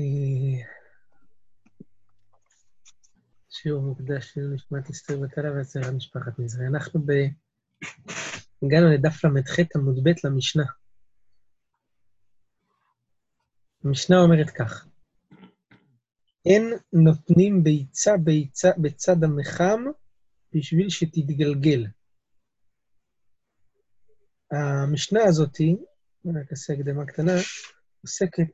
אה, שיעור מוקדש של נשמת אסתר ותלה והצהרה משפחת מזרעי. אנחנו ב... הגענו לדף ל"ח עמוד ב' למשנה. המשנה אומרת כך: אין נותנים ביצה ביצה בצד המחם בשביל שתתגלגל. המשנה הזאתי, רק אעשה הקדמה קטנה, עוסקת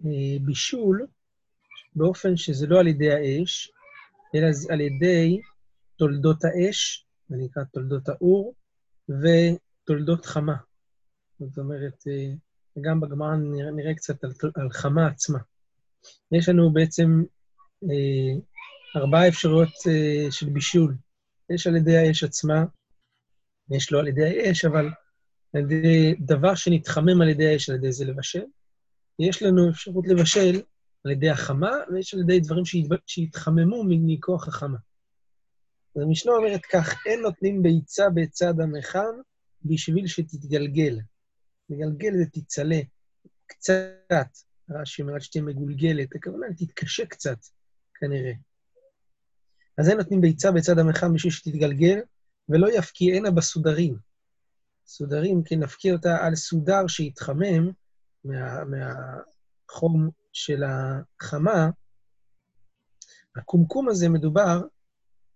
בבישול באופן שזה לא על ידי האש, אלא על ידי תולדות האש, זה נקרא תולדות האור, ותולדות חמה. זאת אומרת, גם בגמרא נראה, נראה קצת על, על חמה עצמה. יש לנו בעצם אה, ארבעה אפשרויות אה, של בישול. יש על ידי האש עצמה, יש לא על ידי האש, אבל על ידי דבר שנתחמם על ידי האש, על ידי זה לבשל. יש לנו אפשרות לבשל על ידי החמה, ויש על ידי דברים שהתחממו מכוח החמה. אז המשנה אומרת כך, אין נותנים ביצה בצד המחם בשביל שתתגלגל. לגלגל זה תצלה קצת, רש"י אומר שתהיה מגולגלת, הכוונה תתקשה קצת, כנראה. אז אין נותנים ביצה בצד המחם בשביל שתתגלגל, ולא יפקיענה בסודרים. סודרים, כן, נפקיע אותה על סודר שיתחמם מה, מהחום של החמה. הקומקום הזה מדובר,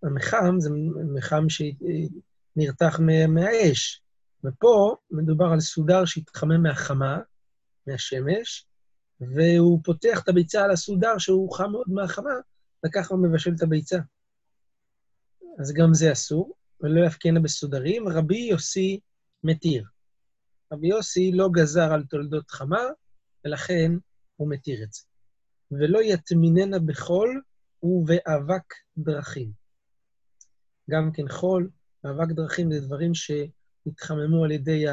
המחם זה מחם שנרתח מהאש, ופה מדובר על סודר שהתחמם מהחמה, מהשמש, והוא פותח את הביצה על הסודר שהוא חם מאוד מהחמה, וככה הוא מבשל את הביצה. אז גם זה אסור, ולא יפקנה בסודרים. רבי יוסי מתיר. רבי יוסי לא גזר על תולדות חמה, ולכן הוא מתיר את זה. ולא יטמיננה בחול ובאבק דרכים. גם כן חול, ואבק דרכים זה דברים שהתחממו על ידי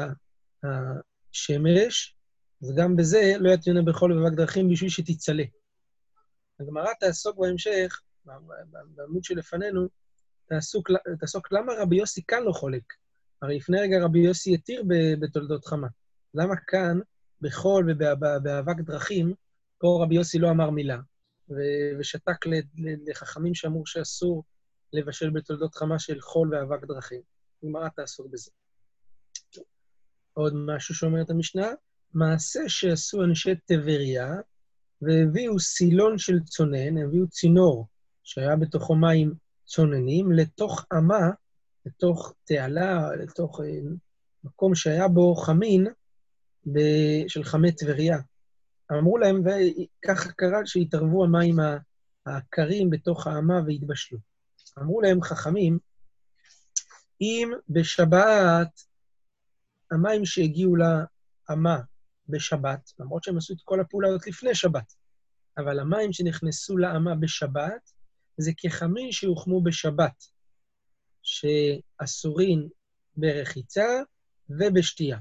השמש, אז גם בזה לא יטמיננה בחול ובאבק דרכים בשביל שתצלה. הגמרא תעסוק בהמשך, בעמוד שלפנינו, תעסוק, תעסוק למה רבי יוסי כאן לא חולק. הרי לפני רגע רבי יוסי התיר בתולדות חמה. למה כאן, בחול ובאבק דרכים, פה רבי יוסי לא אמר מילה, ושתק לחכמים שאמרו שאסור לבשל בתולדות חמה של חול ואבק דרכים. גמרא תעסוק בזה. עוד משהו שאומרת המשנה, מעשה שעשו אנשי טבריה, והביאו סילון של צונן, הביאו צינור שהיה בתוכו מים צוננים, לתוך אמה, לתוך תעלה, לתוך אה, מקום שהיה בו חמין של חמי טבריה. אמרו להם, וככה קרה שהתערבו המים הקרים בתוך האמה והתבשלו. אמרו להם חכמים, אם בשבת המים שהגיעו לאמה בשבת, למרות שהם עשו את כל הפעולה הזאת לפני שבת, אבל המים שנכנסו לאמה בשבת, זה כחמין שהוחמו בשבת, שאסורים ברחיצה ובשתייה.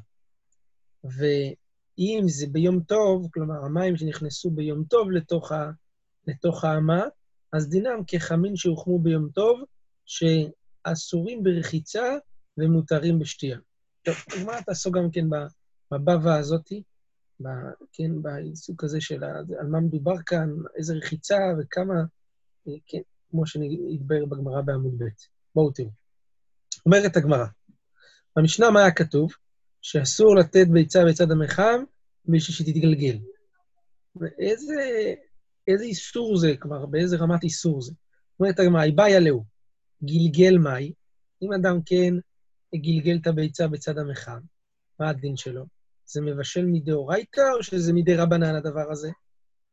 ואם זה ביום טוב, כלומר, המים שנכנסו ביום טוב לתוך, ה, לתוך האמה, אז דינם כחמין שהוחמו ביום טוב, שאסורים ברחיצה ומותרים בשתייה. טוב, מה תעשו גם כן בבבא הזאתי, ב, כן, בעיסוק הזה של על מה מדובר כאן, איזה רחיצה וכמה, כן, כמו שנתבהר בגמרא בעמוד ב'. בואו תראו. אומרת הגמרא, במשנה מה היה כתוב? שאסור לתת ביצה בצד המחם בשביל שתתגלגל. ואיזה איזה איסור זה, כלומר, באיזה רמת איסור זה? אומרת הגמרא, איבאי לאו, גלגל מאי, אם אדם כן גלגל את הביצה בצד המחם, מה הדין שלו? זה מבשל מדאורייתא או שזה מדי רבנן הדבר הזה?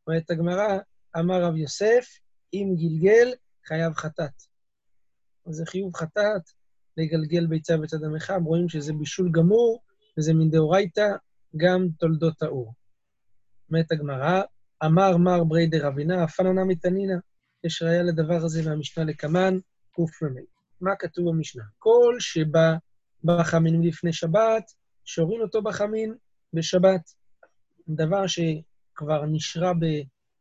אומרת הגמרא, אמר רב יוסף, אם גלגל, חייב חטאת. אז זה חיוב חטאת לגלגל ביצה בצד המחם, רואים שזה בישול גמור, וזה מדאורייתא גם תולדות האור. אומרת הגמרא, אמר מר ברי דרבינה, אפננה מתנינא. יש ראיה לדבר הזה מהמשנה לקמן, קמ"ה. מה כתוב במשנה? כל שבא בחמין לפני שבת, שורים אותו בחמין בשבת. דבר שכבר נשרה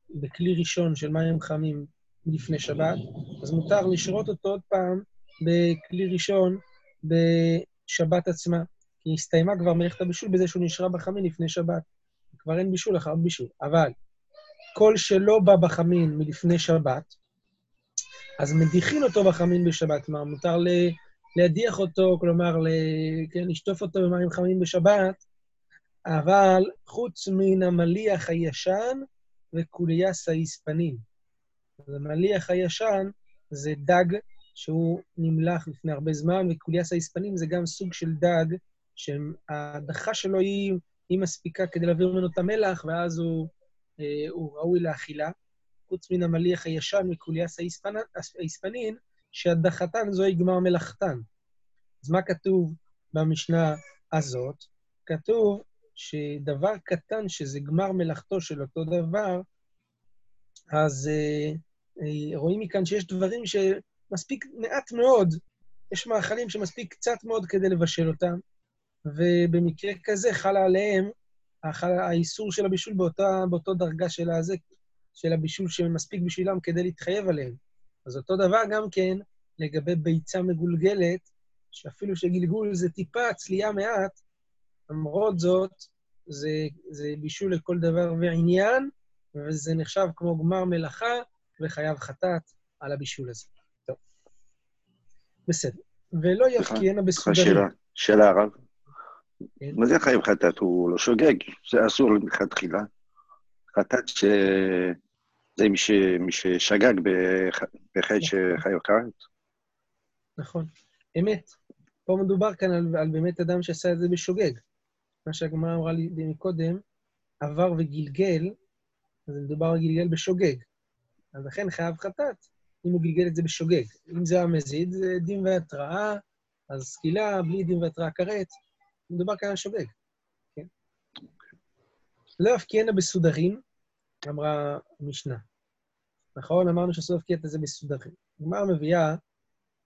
בכלי ראשון של מים חמים לפני שבת, אז מותר לשרות אותו עוד פעם בכלי ראשון בשבת עצמה. כי הסתיימה כבר מלאכת הבישול בזה שהוא נשרה בחמין לפני שבת. כבר אין בישול אחר בישול. אבל כל שלא בא בחמין מלפני שבת, אז מדיחין אותו בחמין בשבת. כלומר, מותר ל... להדיח אותו, כלומר, ל... כן, לשטוף אותו במים חמים בשבת, אבל חוץ מן המליח הישן וקוליאס האיספנים. אז המליח הישן זה דג שהוא נמלח לפני הרבה זמן, וקוליאס האיספנים זה גם סוג של דג שההדחה שלו היא, היא מספיקה כדי להעביר ממנו את המלח, ואז הוא, אה, הוא ראוי לאכילה. חוץ מן המליח הישן וקוליאס האיספנין, שהדחתן זוהי גמר מלאכתן. אז מה כתוב במשנה הזאת? כתוב שדבר קטן שזה גמר מלאכתו של אותו דבר, אז אה, אה, רואים מכאן שיש דברים שמספיק מעט מאוד, יש מאכלים שמספיק קצת מאוד כדי לבשל אותם, ובמקרה כזה חל עליהם האיסור של הבישול באותה, באותו דרגה של הזה, של הבישול שמספיק בשבילם כדי להתחייב עליהם. אז אותו דבר גם כן לגבי ביצה מגולגלת, שאפילו שגלגול זה טיפה, צליעה מעט, למרות זאת, זה, זה בישול לכל דבר ועניין, וזה נחשב כמו גמר מלאכה וחייב חטאת על הבישול הזה. טוב. בסדר. ולא יפקיענה בסודרים. שאלה, שאלה הרב. כן. מה זה חייב חטאת? הוא לא שוגג, זה אסור מלכתחילה. חטאת ש... זה מי, ש... מי ששגג בחטא שחייב חטאת. נכון. אמת. פה מדובר כאן על, על באמת אדם שעשה את זה בשוגג. מה שהגמרא אמרה לי מקודם, עבר וגלגל, אז מדובר על גלגל בשוגג. אז לכן חייב חטאת, אם הוא גלגל את זה בשוגג. אם זה המזיד, זה דין והתראה, אז סקילה בלי דין והתראה כרת, מדובר כאן על שוגג. כן? לא יפקיענה בסודרים, אמרה המשנה. נכון? אמרנו להפקיע את זה בסודרים. הגמרא מביאה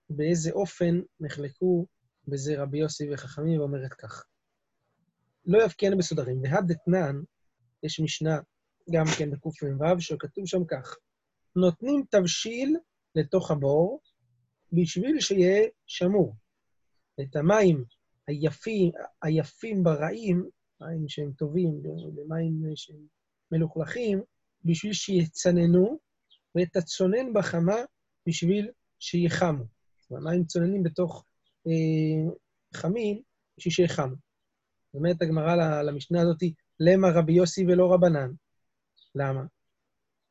באיזה אופן נחלקו בזה רבי יוסי וחכמים, ואומרת כך: לא יפקיענה בסודרים. והדתנן, יש משנה גם כן בקמ"ו, שכתוב שם כך: נותנים תבשיל לתוך הבור בשביל שיהיה שמור. את המים היפים, היפים ברעים, מים שהם טובים ומים שהם מלוכלכים, בשביל שיצננו, ואת הצונן בחמה בשביל שיחמו. המים צוננים בתוך אה, חמים בשביל שיחמו. אומרת הגמרא למשנה הזאת, למה רבי יוסי ולא רבנן? למה?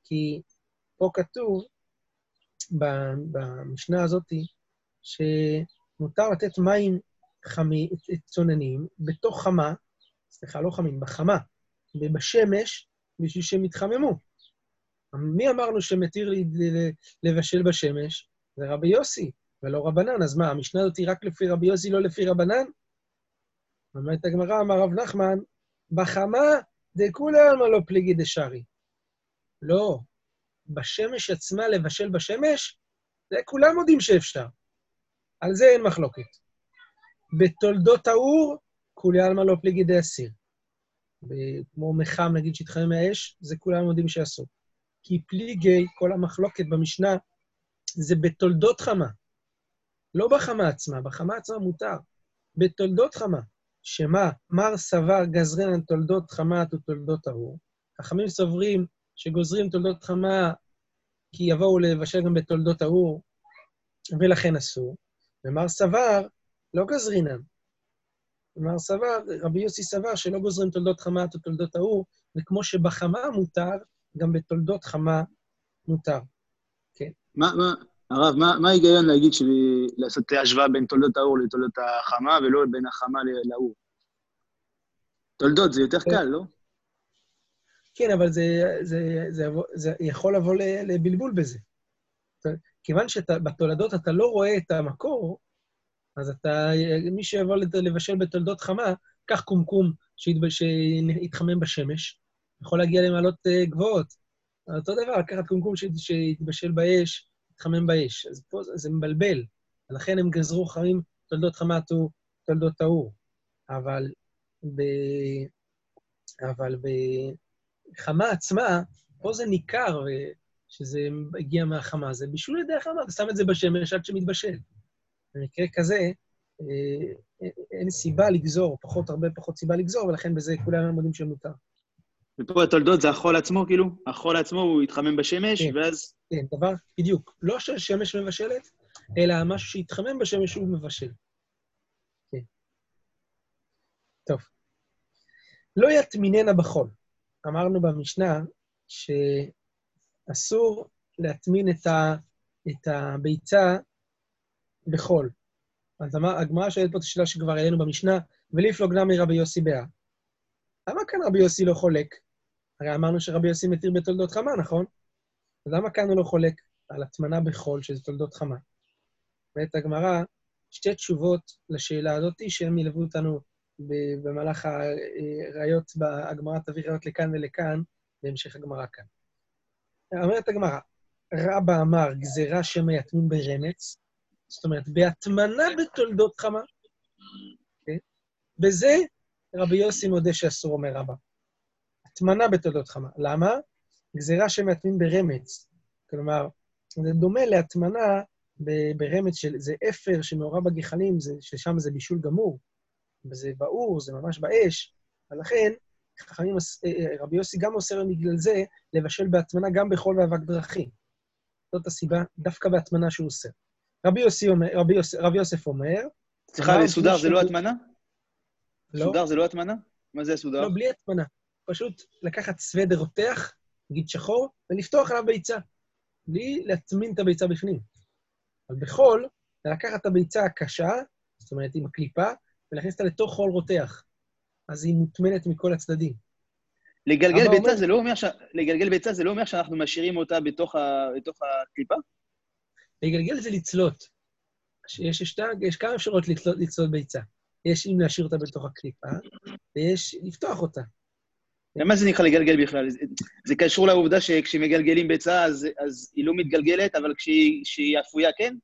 כי פה כתוב, במשנה הזאת, שמותר לתת מים חמי, צוננים בתוך חמה, סליחה, לא חמים, בחמה, ובשמש, בשביל שהם יתחממו. מי אמרנו שמתיר לי לבשל בשמש? זה רבי יוסי, ולא רבנן. אז מה, המשנה הזאת היא רק לפי רבי יוסי, לא לפי רבנן? אומרת הגמרא, אמר רב נחמן, בחמה עלמא לא פליגי דשארי. לא, בשמש עצמה לבשל בשמש, זה כולם יודעים שאפשר. על זה אין מחלוקת. בתולדות האור, כולי עלמא לא פליגי דאסיר. כמו מחם, נגיד, שהתחמם מהאש, זה כולם יודעים שאסור. כי פליגי, כל המחלוקת במשנה, זה בתולדות חמה. לא בחמה עצמה, בחמה עצמה מותר. בתולדות חמה. שמה, מר סבר גזרן תולדות חמת ותולדות האור. חכמים סוברים שגוזרים תולדות חמה כי יבואו לבשל גם בתולדות האור, ולכן אסור. ומר סבר, לא גזרינן. מר סבר, רבי יוסי סבר שלא גוזרים תולדות חמת ותולדות האור, וכמו שבחמה מותר, גם בתולדות חמה מותר. כן. מה, מה, הרב, מה ההיגיון להגיד ש... לעשות השוואה בין תולדות האור לתולדות החמה, ולא בין החמה לאור? תולדות זה יותר כן. קל, לא? כן, אבל זה, זה, זה, זה, זה יכול לבוא לבלבול בזה. כיוון שבתולדות אתה לא רואה את המקור, אז אתה, מי שיבוא לבשל בתולדות חמה, קח קומקום שיתחמם בשמש, יכול להגיע למעלות אה, גבוהות. אותו דבר, לקחת קומקום שיתבשל באש, יתחמם באש. אז פה זה מבלבל. ולכן הם גזרו חמים תולדות חמת ותולדות טהור. אבל ב... אבל בחמה עצמה, פה זה ניכר שזה הגיע מהחמה. זה בישול לידי החמה, אתה שם את זה בשמש עד שמתבשל. במקרה כזה, אה, אין סיבה לגזור, פחות, הרבה פחות סיבה לגזור, ולכן בזה כולנו מודים שמותר. ופה התולדות זה החול עצמו, כאילו? החול עצמו, הוא התחמם בשמש, כן. ואז... כן, דבר, בדיוק. לא שהשמש מבשלת, אלא משהו שהתחמם בשמש הוא מבשל. כן. טוב. לא יטמיננה בחול. אמרנו במשנה שאסור להטמין את, ה, את הביצה בחול. אז אמר- הגמרא שואלת פה את השאלה שכבר העלינו במשנה, וליפלוג נמי רבי יוסי באה. למה כאן רבי יוסי לא חולק? הרי אמרנו שרבי יוסי מתיר בתולדות חמה, נכון? אז למה כאן הוא לא חולק על הטמנה בחול, שזה תולדות חמה? ואת הגמרא, שתי תשובות לשאלה הזאת, שהם ילוו אותנו במהלך הראיות, הגמרא תביא ראיות לכאן ולכאן, בהמשך הגמרא כאן. אומרת הגמרא, רבא אמר, גזירה שמא יטמין ברמץ, זאת אומרת, בהטמנה בתולדות חמה. כן? בזה רבי יוסי מודה שאסור, אומר רבא. הטמנה בתולדות חמה. למה? גזירה שמטמין ברמץ. כלומר, זה דומה להטמנה ברמץ של... זה אפר שמעורב בגחלים, זה- ששם זה בישול גמור. וזה באור, זה ממש באש, ולכן חכמים, אה, אה, רבי יוסי גם אוסר בגלל זה לבשל בהטמנה גם בחול ואבק דרכים. זאת הסיבה, דווקא בהטמנה שהוא אוסר. רבי יוסי אומר, רבי, יוס, רבי יוסף אומר, סליחה, סודר זה לא הטמנה? לא, סודר זה לא הטמנה? מה זה סודר? לא, בלי הטמנה. פשוט לקחת סוודר רותח, נגיד שחור, ולפתוח עליו ביצה. בלי להטמין את הביצה בפנים. אבל בחול, זה לקחת את הביצה הקשה, זאת אומרת עם הקליפה, ולהכניס אותה לתוך חול רותח. אז היא מוטמנת מכל הצדדים. לגלגל ביצה אומר- זה לא אומר ש... לגלגל ביצה זה לא אומר שאנחנו משאירים אותה בתוך ה- בתוך הקליפה? לגלגל זה לצלות. יש, יש, יש כמה אפשרויות לצלות, לצלות ביצה. יש אם להשאיר אותה בתוך הקליפה, ויש לפתוח אותה. למה זה נקרא לגלגל בכלל? זה- זה קשור לעובדה שכשמגלגלים ביצה אז, אז היא לא מתגלגלת, אבל כשהיא, אפויה כן?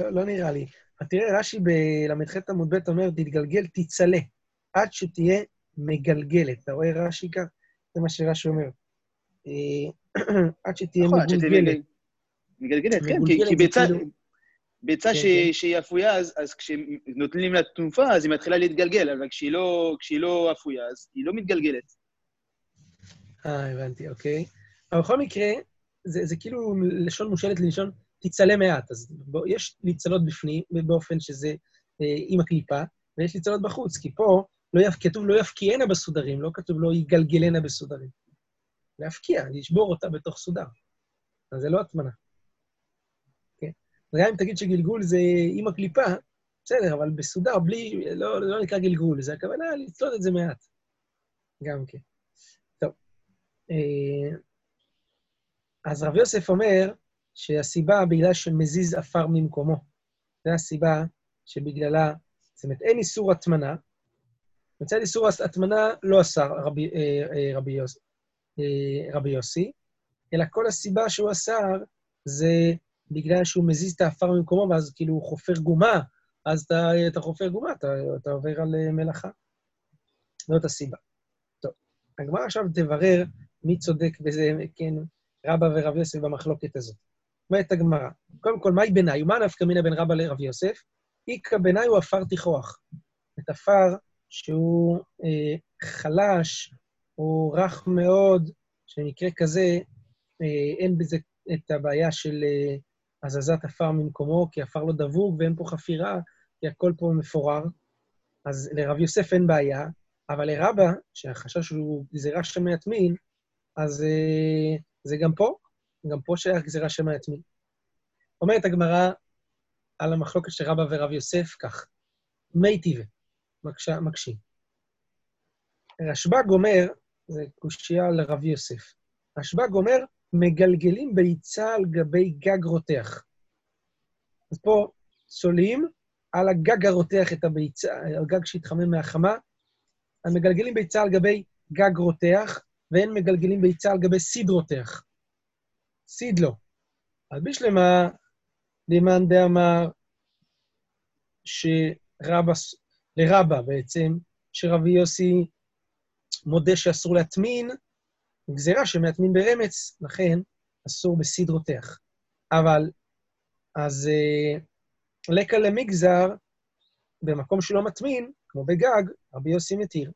לא, לא נראה לי. תראה, רש"י בל"ח עמוד ב' אומר, תתגלגל, תצלה, עד שתהיה מגלגלת. אתה רואה רש"י כך? זה מה שרש"י אומר. אה, עד שתהיה נכון, מגולגלת. מגל- מגלגלת, כן, כי, ביצה, כאילו- ביצה כן, שהיא, כן. שהיא אפויה, אז, אז כשנותנים לה תנופה, אז היא מתחילה להתגלגל, אבל כשהיא לא, כשהיא לא אפויה, אז היא לא מתגלגלת. אה, הבנתי, אוקיי. אבל בכל מקרה, זה, זה כאילו לשון מושאלת ללשון תצלה מעט. אז בוא, יש לצלות בפנים, באופן שזה אה, עם הקליפה, ויש לצלות בחוץ, כי פה לא יפ, כתוב לא יפקיענה בסודרים, לא כתוב לא יגלגלנה בסודרים. להפקיע, לשבור אותה בתוך סודר. אז זה לא הטמנה. וגם אם תגיד שגלגול זה עם הקליפה, בסדר, אבל בסודר, בלי, לא, לא נקרא גלגול, זה הכוונה לצלות את זה מעט. גם כן. טוב. אה, אז רב יוסף אומר שהסיבה בגלל שמזיז עפר ממקומו. זו הסיבה שבגללה, זאת אומרת, אין איסור הטמנה. מצד איסור הטמנה לא אסר רבי, אה, אה, רבי, יוס, רבי יוסי, אלא כל הסיבה שהוא אסר זה בגלל שהוא מזיז את העפר ממקומו, ואז כאילו הוא חופר גומה, אז אתה, אתה חופר גומה, אתה, אתה עובר על אה, מלאכה. זאת הסיבה. טוב, הגמרא עכשיו תברר מי צודק בזה, כן, רבא ורב יוסף במחלוקת הזאת. אומרת הגמרא, קודם כל, מהי בינאי? ומה נפקא מינה בין רבא לרב יוסף? איכא בינאי הוא עפר תיכוח. את עפר שהוא אה, חלש, הוא רך מאוד, שבמקרה כזה אה, אין בזה את הבעיה של אה, הזזת עפר ממקומו, כי עפר לא דבוק ואין פה חפירה, כי הכל פה מפורר. אז לרב יוסף אין בעיה, אבל לרבא, שהחשש הוא גזירה שמא יטמין, אז אה, זה גם פה, גם פה שייך גזירה שמא יטמין. אומרת הגמרא על המחלוקת של רבא ורב יוסף כך, מי טיבה, מקשים. רשב"ג אומר, זה קושייה לרב יוסף, רשב"ג אומר, מגלגלים ביצה על גבי גג רותח. אז פה צולעים על הגג הרותח את הביצה, על גג שהתחמם מהחמה, אז מגלגלים ביצה על גבי גג רותח, ואין מגלגלים ביצה על גבי סיד רותח. סיד לא. אז בשלמה, למאן דאמר שרבא, לרבא בעצם, שרבי יוסי מודה שאסור להטמין, גזירה שמטמין ברמץ, לכן אסור בסיד רותח. אבל, אז אה, לקה למגזר, במקום שלא מטמין, כמו בגג, רבי יוסי מתיר.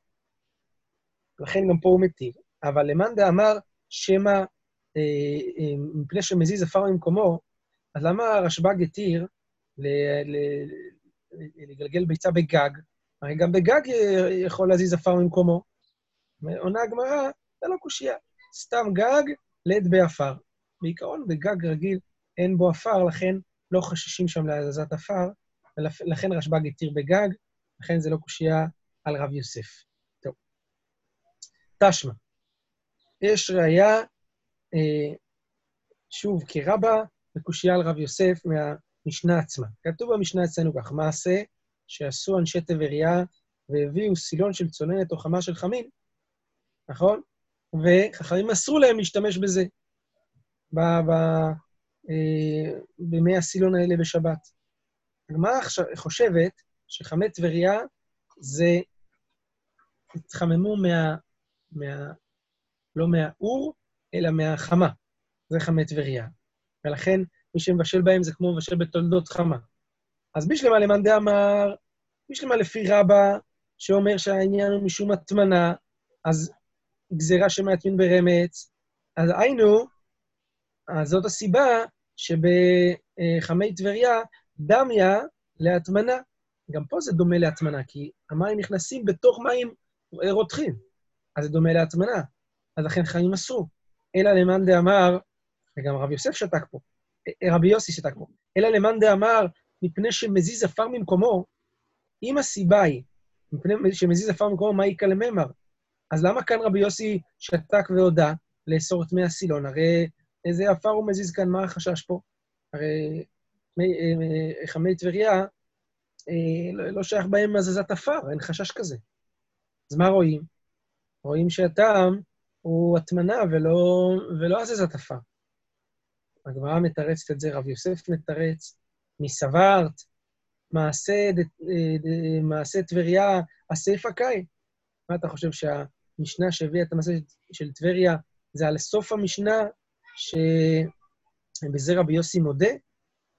לכן גם פה הוא מתיר. אבל למאן דאמר שמא אה, אה, מפני שמזיז עפר ממקומו, אז למה רשב"ג התיר לגלגל ביצה בגג? הרי גם בגג יכול להזיז עפר ממקומו. עונה הגמרא, זה לא קושייה. סתם גג, לד בעפר. בעיקרון, בגג רגיל אין בו עפר, לכן לא חששים שם להזזת עפר, ולכן רשב"ג התיר בגג, לכן זה לא קושייה על רב יוסף. תשמע, יש ראייה, אה, שוב, כרבה, וקושייה על רב יוסף מהמשנה עצמה. כתוב במשנה אצלנו כך, מעשה שעשו אנשי תבריה והביאו סילון של צוננת או חמה של חמין, נכון? וחכמים אסרו להם להשתמש בזה ב, ב, אה, בימי הסילון האלה בשבת. הגמרא חושבת שחמי טבריה זה, התחממו מה, מה... לא מהאור, אלא מהחמה. זה חמי טבריה. ולכן מי שמבשל בהם זה כמו מבשל בתולדות חמה. אז בשלמה למאן דאמר, בשלמה לפי רבא, שאומר שהעניין הוא משום הטמנה, אז גזירה שמעטמין ברמץ, אז היינו, אז זאת הסיבה שבחמי טבריה דמיה להטמנה. גם פה זה דומה להטמנה, כי המים נכנסים בתוך מים רותחים, אז זה דומה להטמנה. אז לכן חיים אסרו. אלא למאן דאמר, וגם רבי יוסף שתק פה, אה, רבי יוסי שתק פה, אלא למאן דאמר, מפני שמזיז עפר ממקומו, אם הסיבה היא, מפני שמזיז עפר ממקומו, מה יקא לממר? אז למה כאן רבי יוסי שתק והודה לאסור את מי הסילון? הרי איזה עפר הוא מזיז כאן, מה החשש פה? הרי אה, חמי טבריה, אה, לא, לא שייך בהם הזזת עפר, אין חשש כזה. אז מה רואים? רואים שהטעם הוא הטמנה ולא, ולא הזזת עפר. הגמרא מתרצת את זה, רב יוסף מתרץ, מסברת, מעשה, מעשה טבריה, הסעיף הקאי. מה אתה חושב, שהמשנה שהביאה את המעשה של טבריה זה על סוף המשנה, שבזה רבי יוסי מודה,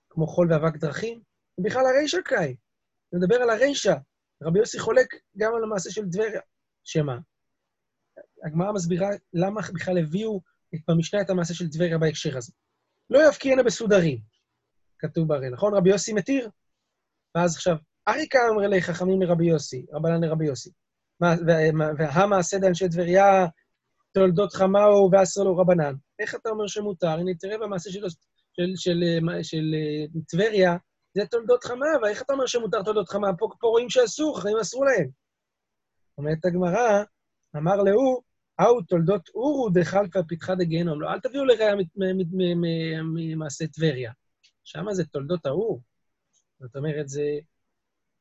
כמו חול ואבק דרכים? ובכלל הרישא קאי. הוא מדבר על הרישא. רבי יוסי חולק גם על המעשה של טבריה. שמה? הגמרא מסבירה למה בכלל הביאו במשנה את המעשה של טבריה בהקשר הזה. לא יפקיענה בסודרים, כתוב בהרי, נכון? רבי יוסי מתיר? ואז עכשיו, אריקה אמר לי חכמים מרבי יוסי, רבנן לרבי יוסי. והמעשה דאנשי טבריה, תולדות חמאו ואסר לו רבנן. איך אתה אומר שמותר? הנה, תראה במעשה של, של, של, של אה, טבריה, זה תולדות חמה, ואיך אתה אומר שמותר תולדות חמה? פה, פה רואים שאסור, חכמים אסרו להם. אומרת הגמרא, אמר להוא, אהו תולדות אורו דחלקה פתחה דגיהנום. לא, אל תביאו לראיה ממעשה טבריה. שם זה תולדות האור. זאת אומרת, זה...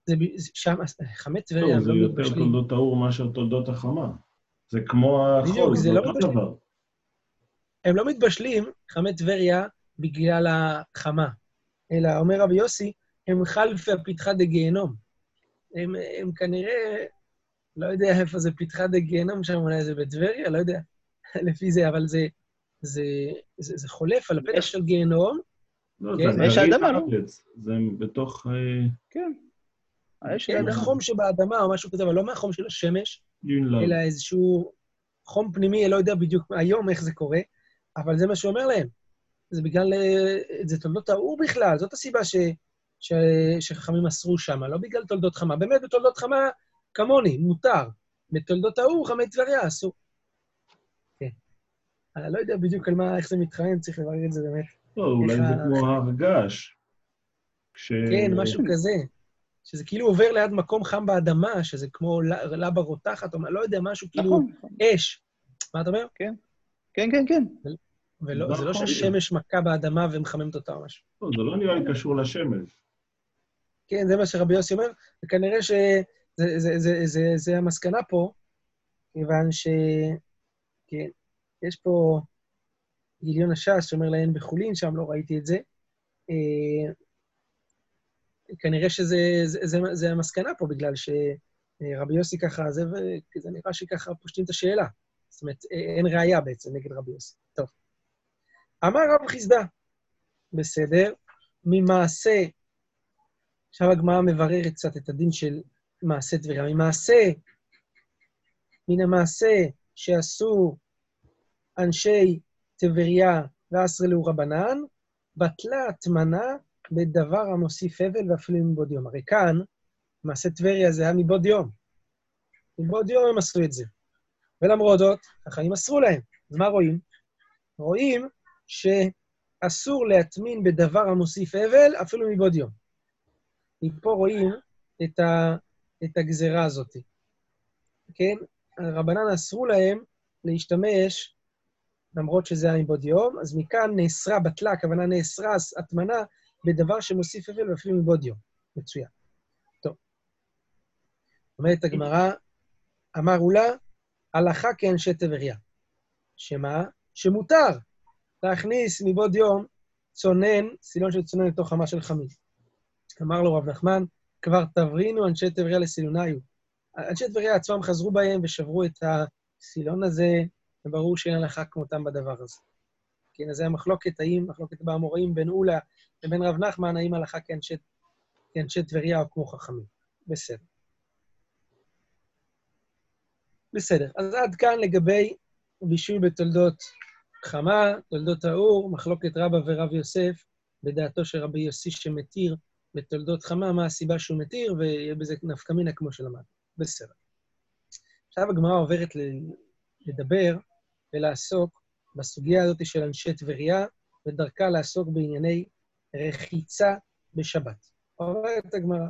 זה שם, חמי טבריה הם לא. זה יותר תולדות האור מאשר תולדות החמה. זה כמו החול, זה לא אותו דבר. הם לא מתבשלים, חמי טבריה, בגלל החמה. אלא, אומר רבי יוסי, הם חלפי הפתחה דגיהנום. הם, הם כנראה לא יודע איפה זה פתחה דה גיהנום שם, אולי זה בטבריה, לא יודע, לפי זה, אבל זה, זה, זה, זה חולף על הפתח של גיהנום. לא, כן, זה האש האדמה, לא? זה בתוך... אה, כן. האש האדמה. כן, חום שבאדמה או משהו כזה, אבל לא מהחום של השמש, אלא איזשהו חום פנימי, לא יודע בדיוק היום איך זה קורה, אבל זה מה שהוא אומר להם. זה בגלל, אה, זה תולדות האור בכלל, זאת הסיבה ש, ש, שחכמים אסרו שם, לא בגלל תולדות חמה. באמת, בתולדות חמה כמוני, מותר. בתולדות ההוא, חמי טבריה אסור. כן. אני לא יודע בדיוק על מה, איך זה מתחרן, צריך לברר את זה באמת. לא, אולי זה כמו הר געש. כן, משהו כזה. שזה כאילו עובר ליד מקום חם באדמה, שזה כמו לבה רותחת, או לא יודע, משהו כאילו נכון, נכון. אש. מה אתה אומר? כן. כן, כן, כן. וזה לא נכון. שהשמש מכה באדמה ומחממת אותה או משהו. לא, זה לא נראה לי קשור לשמש. כן, זה מה שרבי יוסי אומר, וכנראה ש... זה, זה, זה, זה, זה המסקנה פה, כיוון ש... כן, יש פה גיליון הש"ס שאומר להן בחולין, שם לא ראיתי את זה. אה, כנראה שזה זה, זה, זה המסקנה פה, בגלל שרבי יוסי ככה, זה, זה נראה שככה פושטים את השאלה. זאת אומרת, אין ראייה בעצם נגד רבי יוסי. טוב. אמר רב חיסדא, בסדר, ממעשה, עכשיו הגמרא מבררת קצת את הדין של מעשה טבריה. ממעשה מן המעשה שעשו אנשי טבריה ואסרלו רבנן, בטלה הטמנה בדבר המוסיף אבל ואפילו מבעוד יום. הרי כאן, מעשה טבריה זה היה מבעוד יום. מבעוד יום הם עשו את זה. ולמרות זאת, החיים אסרו להם. אז מה רואים? רואים שאסור להטמין בדבר המוסיף אבל, אפילו מבעוד יום. מפה רואים את, ה, את הגזרה הזאת. כן? הרבנן אסרו להם להשתמש, למרות שזה היה מבעוד יום, אז מכאן נאסרה, בטלה, הכוונה נאסרה הטמנה בדבר שמוסיף אבל ואפילו מבעוד יום. מצוין. טוב. אומרת הגמרא, אמרו לה, הלכה כאנשי טבריה. שמה? שמותר להכניס מבעוד יום צונן, סילון של צונן לתוך חמה של חמין. אמר לו רב נחמן, כבר תברינו אנשי טבריה לסילוניו. אנשי טבריה עצמם חזרו בהם ושברו את הסילון הזה, וברור שאין הלכה כמותם בדבר הזה. כן, אז זה המחלוקת, האם, מחלוקת באמוראים בין אולה לבין רב נחמן, האם הלכה כאנשי, כאנשי טבריה או כמו חכמים. בסדר. בסדר, אז עד כאן לגבי בישול בתולדות חמה, תולדות האור, מחלוקת רבא ורב יוסף, בדעתו של רבי יוסי שמתיר בתולדות חמה, מה הסיבה שהוא מתיר, ויהיה בזה נפקא מינה כמו שלמד. בסדר. עכשיו הגמרא עוברת לדבר ולעסוק בסוגיה הזאת של אנשי טבריה, ודרכה לעסוק בענייני רחיצה בשבת. אומרת הגמרא,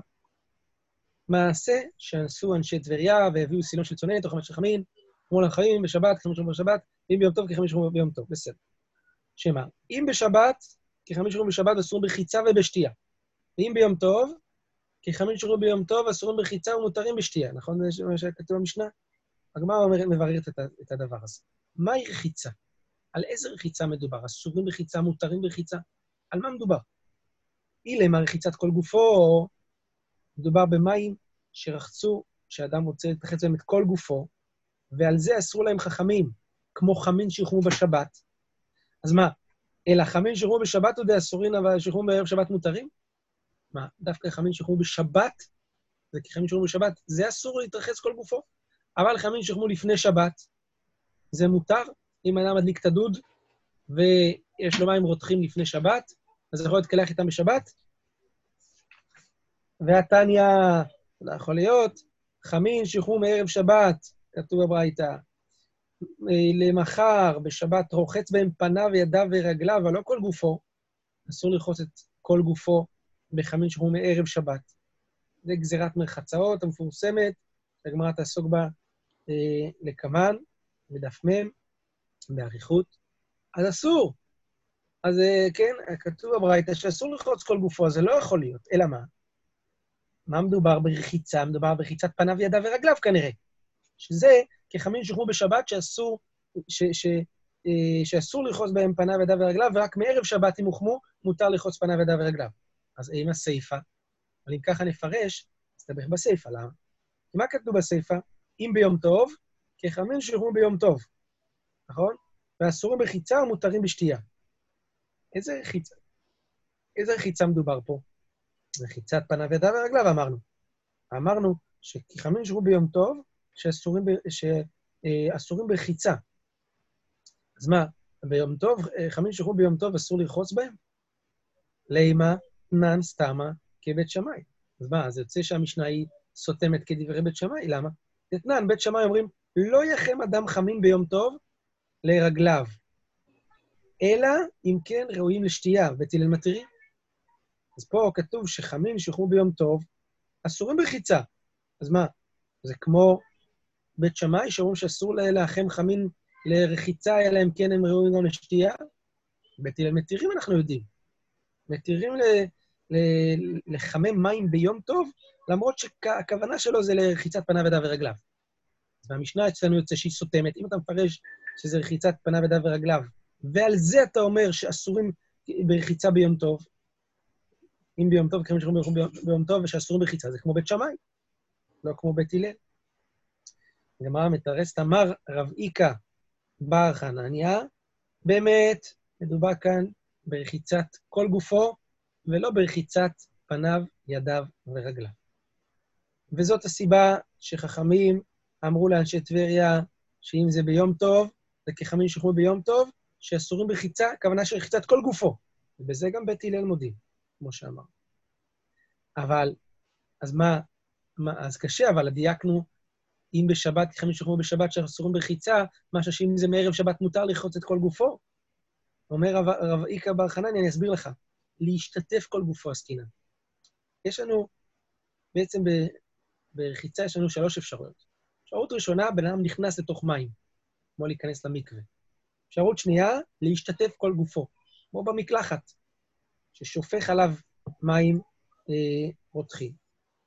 מעשה שעשו אנשי טבריה והביאו סילון של צונן לתוך חמש חמין, כמו לחיים בשבת, כחמש שומרים בשבת, אם ביום טוב, כחמש שומרים ביום טוב, בסדר. שמה? אם בשבת, כחמש שומרים בשבת אסורים בחיצה ובשתייה. ואם ביום טוב, כחמש שומרים ביום טוב אסורים בחיצה ומותרים בשתייה, נכון? זה מה שכתוב במשנה? הגמרא מבררת את הדבר הזה. מהי רחיצה? על איזה רחיצה מדובר? אסורים בחיצה, מותרים בחיצה? על מה מדובר? אילמה רחיצת כל גופו, מדובר במים שרחצו, שאדם רוצה לתרחץ בהם את כל גופו, ועל זה אסרו להם חכמים, כמו חמין שיחמו בשבת. אז מה, אלא חמין שיחמו בשבת עוד אסורין, אבל שיחמו בערב שבת מותרים? מה, דווקא חמין שיחמו בשבת? זה כי חמין שיחמו בשבת, זה אסור להתרחץ כל גופו. אבל חמין שיחמו לפני שבת, זה מותר, אם אדם מדליק את הדוד, ויש לו מים רותחים לפני שבת, אז יכול להתקלח איתם בשבת. והתניא, לא יכול להיות, חמין שיחמו מערב שבת, כתוב בברייתא, למחר, בשבת, רוחץ בהם פניו, ידיו ורגליו, אבל לא כל גופו. אסור לרחוץ את כל גופו בחמין שיחמו מערב שבת. זה גזירת מרחצאות המפורסמת, שהגמרא תעסוק בה אה, לקמן, בדף מ', באריכות. אז אסור. אז אה, כן, כתוב בברייתא שאסור לרחוץ כל גופו, זה לא יכול להיות. אלא מה? מה מדובר ברחיצה? מדובר ברחיצת פניו, ידיו ורגליו כנראה. שזה כחמין שוכמו בשבת שאסור, ש, ש, אה, שאסור לרחוץ בהם פניו, ידיו ורגליו, ורק מערב שבת, אם הוחמו, מותר לרחוץ פניו, ידיו ורגליו. אז אם הסיפא, אבל אם ככה נפרש, נסתבך בסיפא, למה? מה כתוב בסיפא? אם ביום טוב, כחמין שוכמו ביום טוב, נכון? ואסורים בחיצה ומותרים בשתייה. איזה רחיצה? איזה רחיצה מדובר פה? רחיצת פניו, ידיו ורגליו, אמרנו. אמרנו שכחמין שוכמו ביום טוב, שאסורים, ב, שאסורים ברחיצה. אז מה, ביום טוב, חמין שחרור ביום טוב אסור לרחוץ בהם? לימה נן סתמה כבית שמאי. אז מה, אז יוצא שהמשנה היא סותמת כדברי בית שמאי, למה? אתנן, בית שמאי אומרים, לא יחם אדם חמין ביום טוב לרגליו, אלא אם כן ראויים לשתייה, בית הלל מתירים. אז פה כתוב שחמין שחרור ביום טוב, אסורים ברחיצה. אז מה, זה כמו בית שמאי, שאומרים שאסור להחם חמין לרחיצה, אלא אם כן הם ראויים גם לשתייה? בית מתירים, אנחנו יודעים. מתירים ל, ל, לחמם מים ביום טוב, למרות שהכוונה שלו זה לרחיצת פניו ידיו ורגליו. אז מהמשנה אצלנו יוצא שהיא סותמת. אם אתה מפרש שזה רחיצת פניו ידיו ורגליו, ועל זה אתה אומר שאסורים ברחיצה ביום טוב, אם ביום טוב, כמובן שאומרים ביום טוב, ושאסורים ברחיצה, זה כמו בית שמאי, לא כמו בית הלל. הגמרא מתרסת, אמר רב איקה בר חנניה, באמת, מדובר כאן ברחיצת כל גופו, ולא ברחיצת פניו, ידיו ורגליו. וזאת הסיבה שחכמים אמרו לאנשי טבריה שאם זה ביום טוב, זה כחמים שוכמו ביום טוב, שאסורים ברחיצה, הכוונה של רחיצת כל גופו. ובזה גם בית הלל מודים, כמו שאמר. אבל, אז מה, מה, אז קשה, אבל דייקנו, אם בשבת, כחמים שוכמו בשבת שאסורים ברחיצה, מה שאם זה מערב שבת מותר לרחוץ את כל גופו? אומר רב, רב איקה בר חנניה, אני אסביר לך. להשתתף כל גופו עסקינן. יש לנו, בעצם ב, ברחיצה יש לנו שלוש אפשרויות. אפשרות ראשונה, בן אדם נכנס לתוך מים, כמו להיכנס למקווה. אפשרות שנייה, להשתתף כל גופו, כמו במקלחת, ששופך עליו מים אה, רותחים.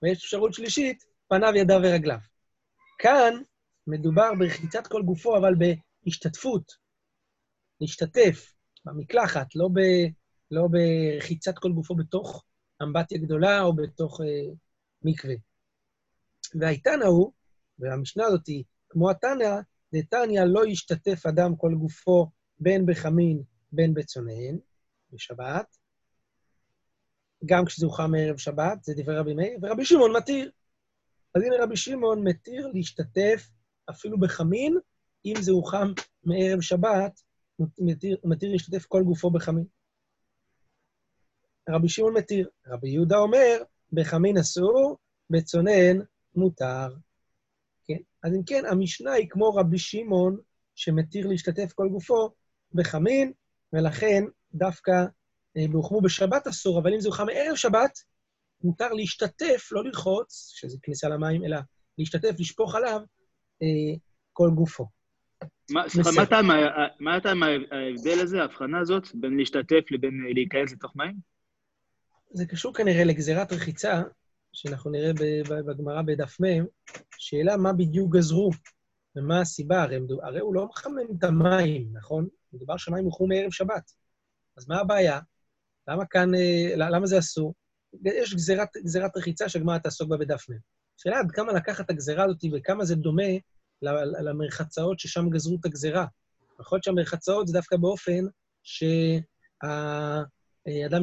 ויש אפשרות שלישית, פניו, ידיו ורגליו. כאן מדובר ברחיצת כל גופו, אבל בהשתתפות, להשתתף במקלחת, לא, ב, לא ברחיצת כל גופו בתוך אמבטיה גדולה או בתוך אה, מקווה. והאיתנא הוא, והמשנה הזאת היא, כמו התנא, דתניא לא ישתתף אדם כל גופו בין בחמין בין בצונן, בשבת, גם כשזה הוכר מערב שבת, זה דברי רבי מאיר, ורבי שמעון מתיר. אז הנה רבי שמעון מתיר להשתתף אפילו בחמין, אם זה הוכם מערב שבת, מתיר, מתיר להשתתף כל גופו בחמין. רבי שמעון מתיר. רבי יהודה אומר, בחמין אסור, בצונן מותר. כן? אז אם כן, המשנה היא כמו רבי שמעון, שמתיר להשתתף כל גופו בחמין, ולכן דווקא אה, בהוחמו בשבת אסור, אבל אם זה הוחם מערב שבת, מותר להשתתף, לא לרחוץ, שזה כניסה למים, אלא להשתתף, לשפוך עליו אה, כל גופו. מה הטעם ההבדל הזה, ההבחנה הזאת, בין להשתתף לבין אה, להיכנס לתוך מים? זה קשור כנראה לגזירת רחיצה, שאנחנו נראה בגמרא בדף מ', שאלה מה בדיוק גזרו ומה הסיבה, הרי, הרי הוא לא מחמם את המים, נכון? מדובר שמים הוכרו מערב שבת. אז מה הבעיה? למה כאן, אה, למה זה אסור? יש גזירת, גזירת רחיצה שהגמרא תעסוק בה בדף מ'. שאלה עד כמה לקחת את הגזירה הזאת וכמה זה דומה למרחצאות ששם גזרו את הגזירה. יכול להיות שהמרחצאות זה דווקא באופן שהאדם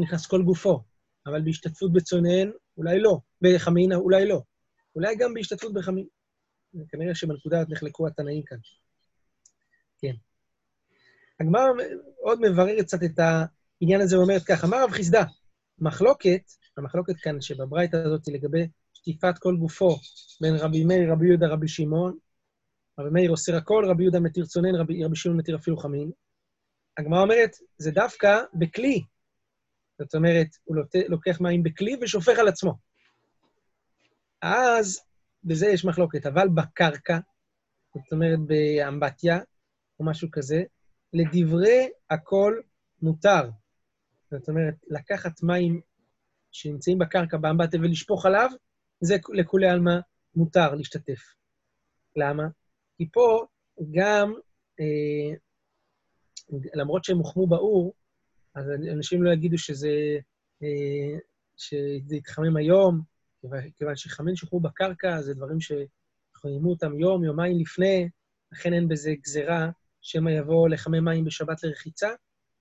נכנס כל גופו, אבל בהשתתפות בצונן, אולי לא. בחמין, אולי לא. אולי גם בהשתתפות בחמין. כנראה שבנקודה הזאת נחלקו התנאים כאן. כן. הגמרא עוד מבררת קצת את העניין הזה, ואומרת ככה, אמר רב חיסדא, מחלוקת, המחלוקת כאן שבברייתא הזאת לגבי שטיפת כל גופו בין רבי מאיר, רבי יהודה, רבי שמעון, רבי מאיר אוסר הכל, רבי יהודה מתיר צונן, רבי, רבי שמעון מתיר אפילו חמין. הגמרא אומרת, זה דווקא בכלי. זאת אומרת, הוא לוקח מים בכלי ושופך על עצמו. אז בזה יש מחלוקת, אבל בקרקע, זאת אומרת באמבטיה או משהו כזה, לדברי הכל מותר. זאת אומרת, לקחת מים שנמצאים בקרקע באמבטיה ולשפוך עליו, זה לכולי עלמא מותר להשתתף. למה? כי פה גם, אה, למרות שהם הוחמו באור, אז אנשים לא יגידו שזה, אה, שזה יתחמם היום, כיוון שחמין שוחררו בקרקע זה דברים שחממו אותם יום, יומיים לפני, לכן אין בזה גזרה שמא יבוא לחמם מים בשבת לרחיצה,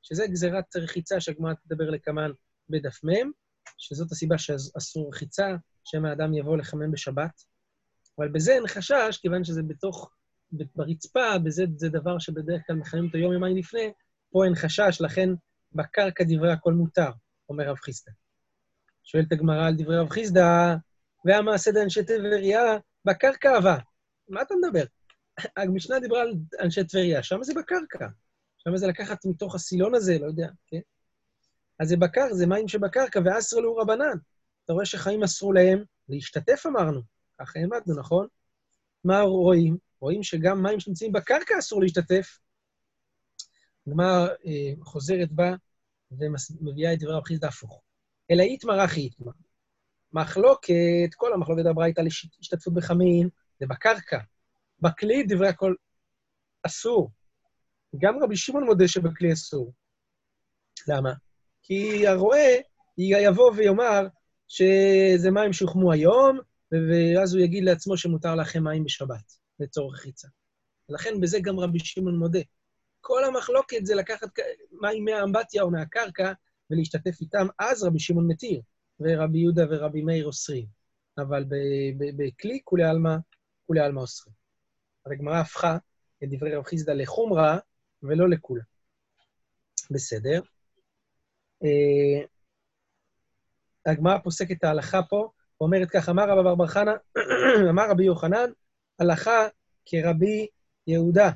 שזה גזירת רחיצה שהגמרא תדבר לקמן בדף מ', שזאת הסיבה שאסור רחיצה, שמא האדם יבוא לחמם בשבת. אבל בזה אין חשש, כיוון שזה בתוך, ברצפה, בזה זה דבר שבדרך כלל מחממים אותו יום-יומיים לפני, פה אין חשש, לכן בקרקע דברי הכל מותר, אומר רב חיסדא. שואלת הגמרא על דברי רב חיסדא, והמעשה דאנשי טבריה בקרקע אהבה. מה אתה מדבר? המשנה דיברה על אנשי טבריה, שם זה בקרקע. שם זה לקחת מתוך הסילון הזה, לא יודע, כן? אז זה בקר, זה מים שבקרקע, ואסר לו רבנן. אתה רואה שחיים אסרו להם להשתתף, אמרנו. ככה העמדנו, נכון? מה רואים? רואים שגם מים שנמצאים בקרקע אסור להשתתף. הגמר אה, חוזרת בה ומביאה את דברי רב חיסדא הפוך. אלא איתמר אחי איתמר. מחלוקת, כל המחלוקת הברייתא להשתתפות בחמין, זה בקרקע. בכלי דברי הכל אסור. גם רבי שמעון מודה שבכלי אסור. למה? כי הרועה יבוא ויאמר שזה מים שהוחמו היום, ואז הוא יגיד לעצמו שמותר לכם מים בשבת, לצורך חיצה. ולכן בזה גם רבי שמעון מודה. כל המחלוקת זה לקחת מים מהאמבטיה או מהקרקע ולהשתתף איתם, אז רבי שמעון מתיר, ורבי יהודה ורבי מאיר אוסרים. אבל בכלי כולי עלמא, כולי עלמא אוסרים. אז הגמרא הפכה את דברי רב חיסדא לחומרה ולא לכולה. בסדר. אה, הגמרא פוסקת את ההלכה פה, ואומרת כך, אמר רבא בר חנא, אמר רבי יוחנן, הלכה כרבי יהודה.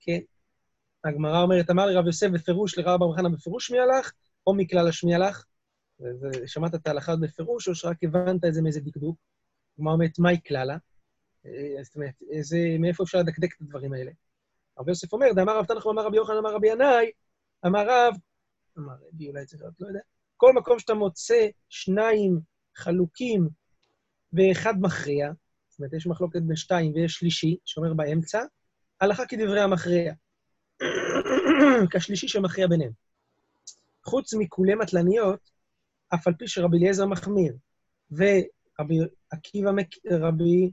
כן? הגמרא אומרת, אמר לרב יוסף בפירוש, לרב בר חנא בפירוש מי הלך, או מכלל השמי הלך. ושמעת את ההלכה בפירוש, או שרק הבנת את זה מאיזה דקדוק? הגמרא אומרת, מהי כללה? אה, זאת אומרת, איזה, מאיפה אפשר לדקדק את הדברים האלה? רבי יוסף אומר, דאמר רב תנחום, אמר רבי יוחנן, אמר רבי ינאי, אמר רב, אמר רבי, אולי צריך להיות, לא יודע, כל מקום שאתה מוצא שניים חלוקים ואחד מכריע, זאת אומרת, יש מחלוקת בין שתיים ויש שלישי, שאומר באמצע, הלכה כדברי המכריע. כשלישי שמכריע ביניהם. חוץ מכולי מטלניות, אף על פי שרבי אליעזר מחמיר, ורבי עקיבא, רבי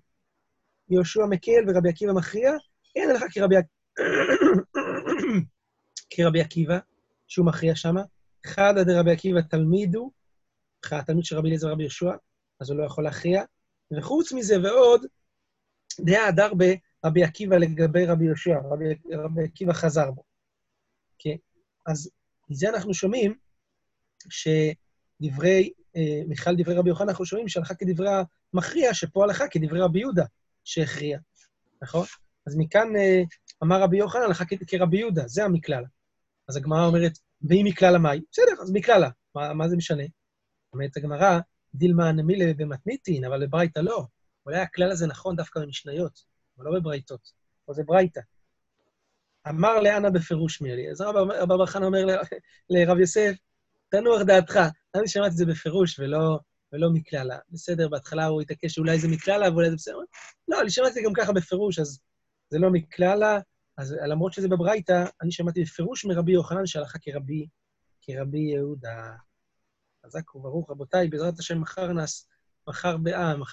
יהושע מקל ורבי עקיבא מכריע, אין לך כרבי, כרבי עקיבא, שהוא מכריע שמה. חדא דרבי עקיבא תלמידו, התלמיד של רבי אליעזר ורבי יהושע, אז הוא לא יכול להכריע. וחוץ מזה ועוד, דעה הדר ברבי עקיבא לגבי רבי יהושע, רבי, רבי עקיבא חזר בו. כן, אז מזה אנחנו שומעים שדברי, אה, מיכל דברי רבי יוחנן, אנחנו שומעים שהלכה כדברי המכריע, שפה הלכה כדברי רבי יהודה שהכריע, נכון? אז מכאן אה, אמר רבי יוחנן, הלכה כרבי יהודה, זה המקללה. אז הגמרא אומרת, ואם מקללה מהי? בסדר, אז מקללה, מה, מה זה משנה? אומרת הגמרא, דילמה נמילה במתניתין, אבל בברייתא לא. אולי הכלל הזה נכון דווקא במשניות, אבל לא בברייתות. פה זה ברייתא. אמר לאנה בפירוש מילי. אז רבא בר חנא אומר לרב יוסף, תנוח דעתך. אני שמעתי את זה בפירוש ולא, ולא מקללה. בסדר, בהתחלה הוא התעקש שאולי זה מקללה ואולי זה בסדר. לא, אני שמעתי גם ככה בפירוש, אז זה לא מקללה. אז למרות שזה בברייתא, אני שמעתי בפירוש מרבי יוחנן שהלכה כרבי, כרבי יהודה. חזק וברוך, רבותיי, בעזרת השם מחר נס, מחר מחר...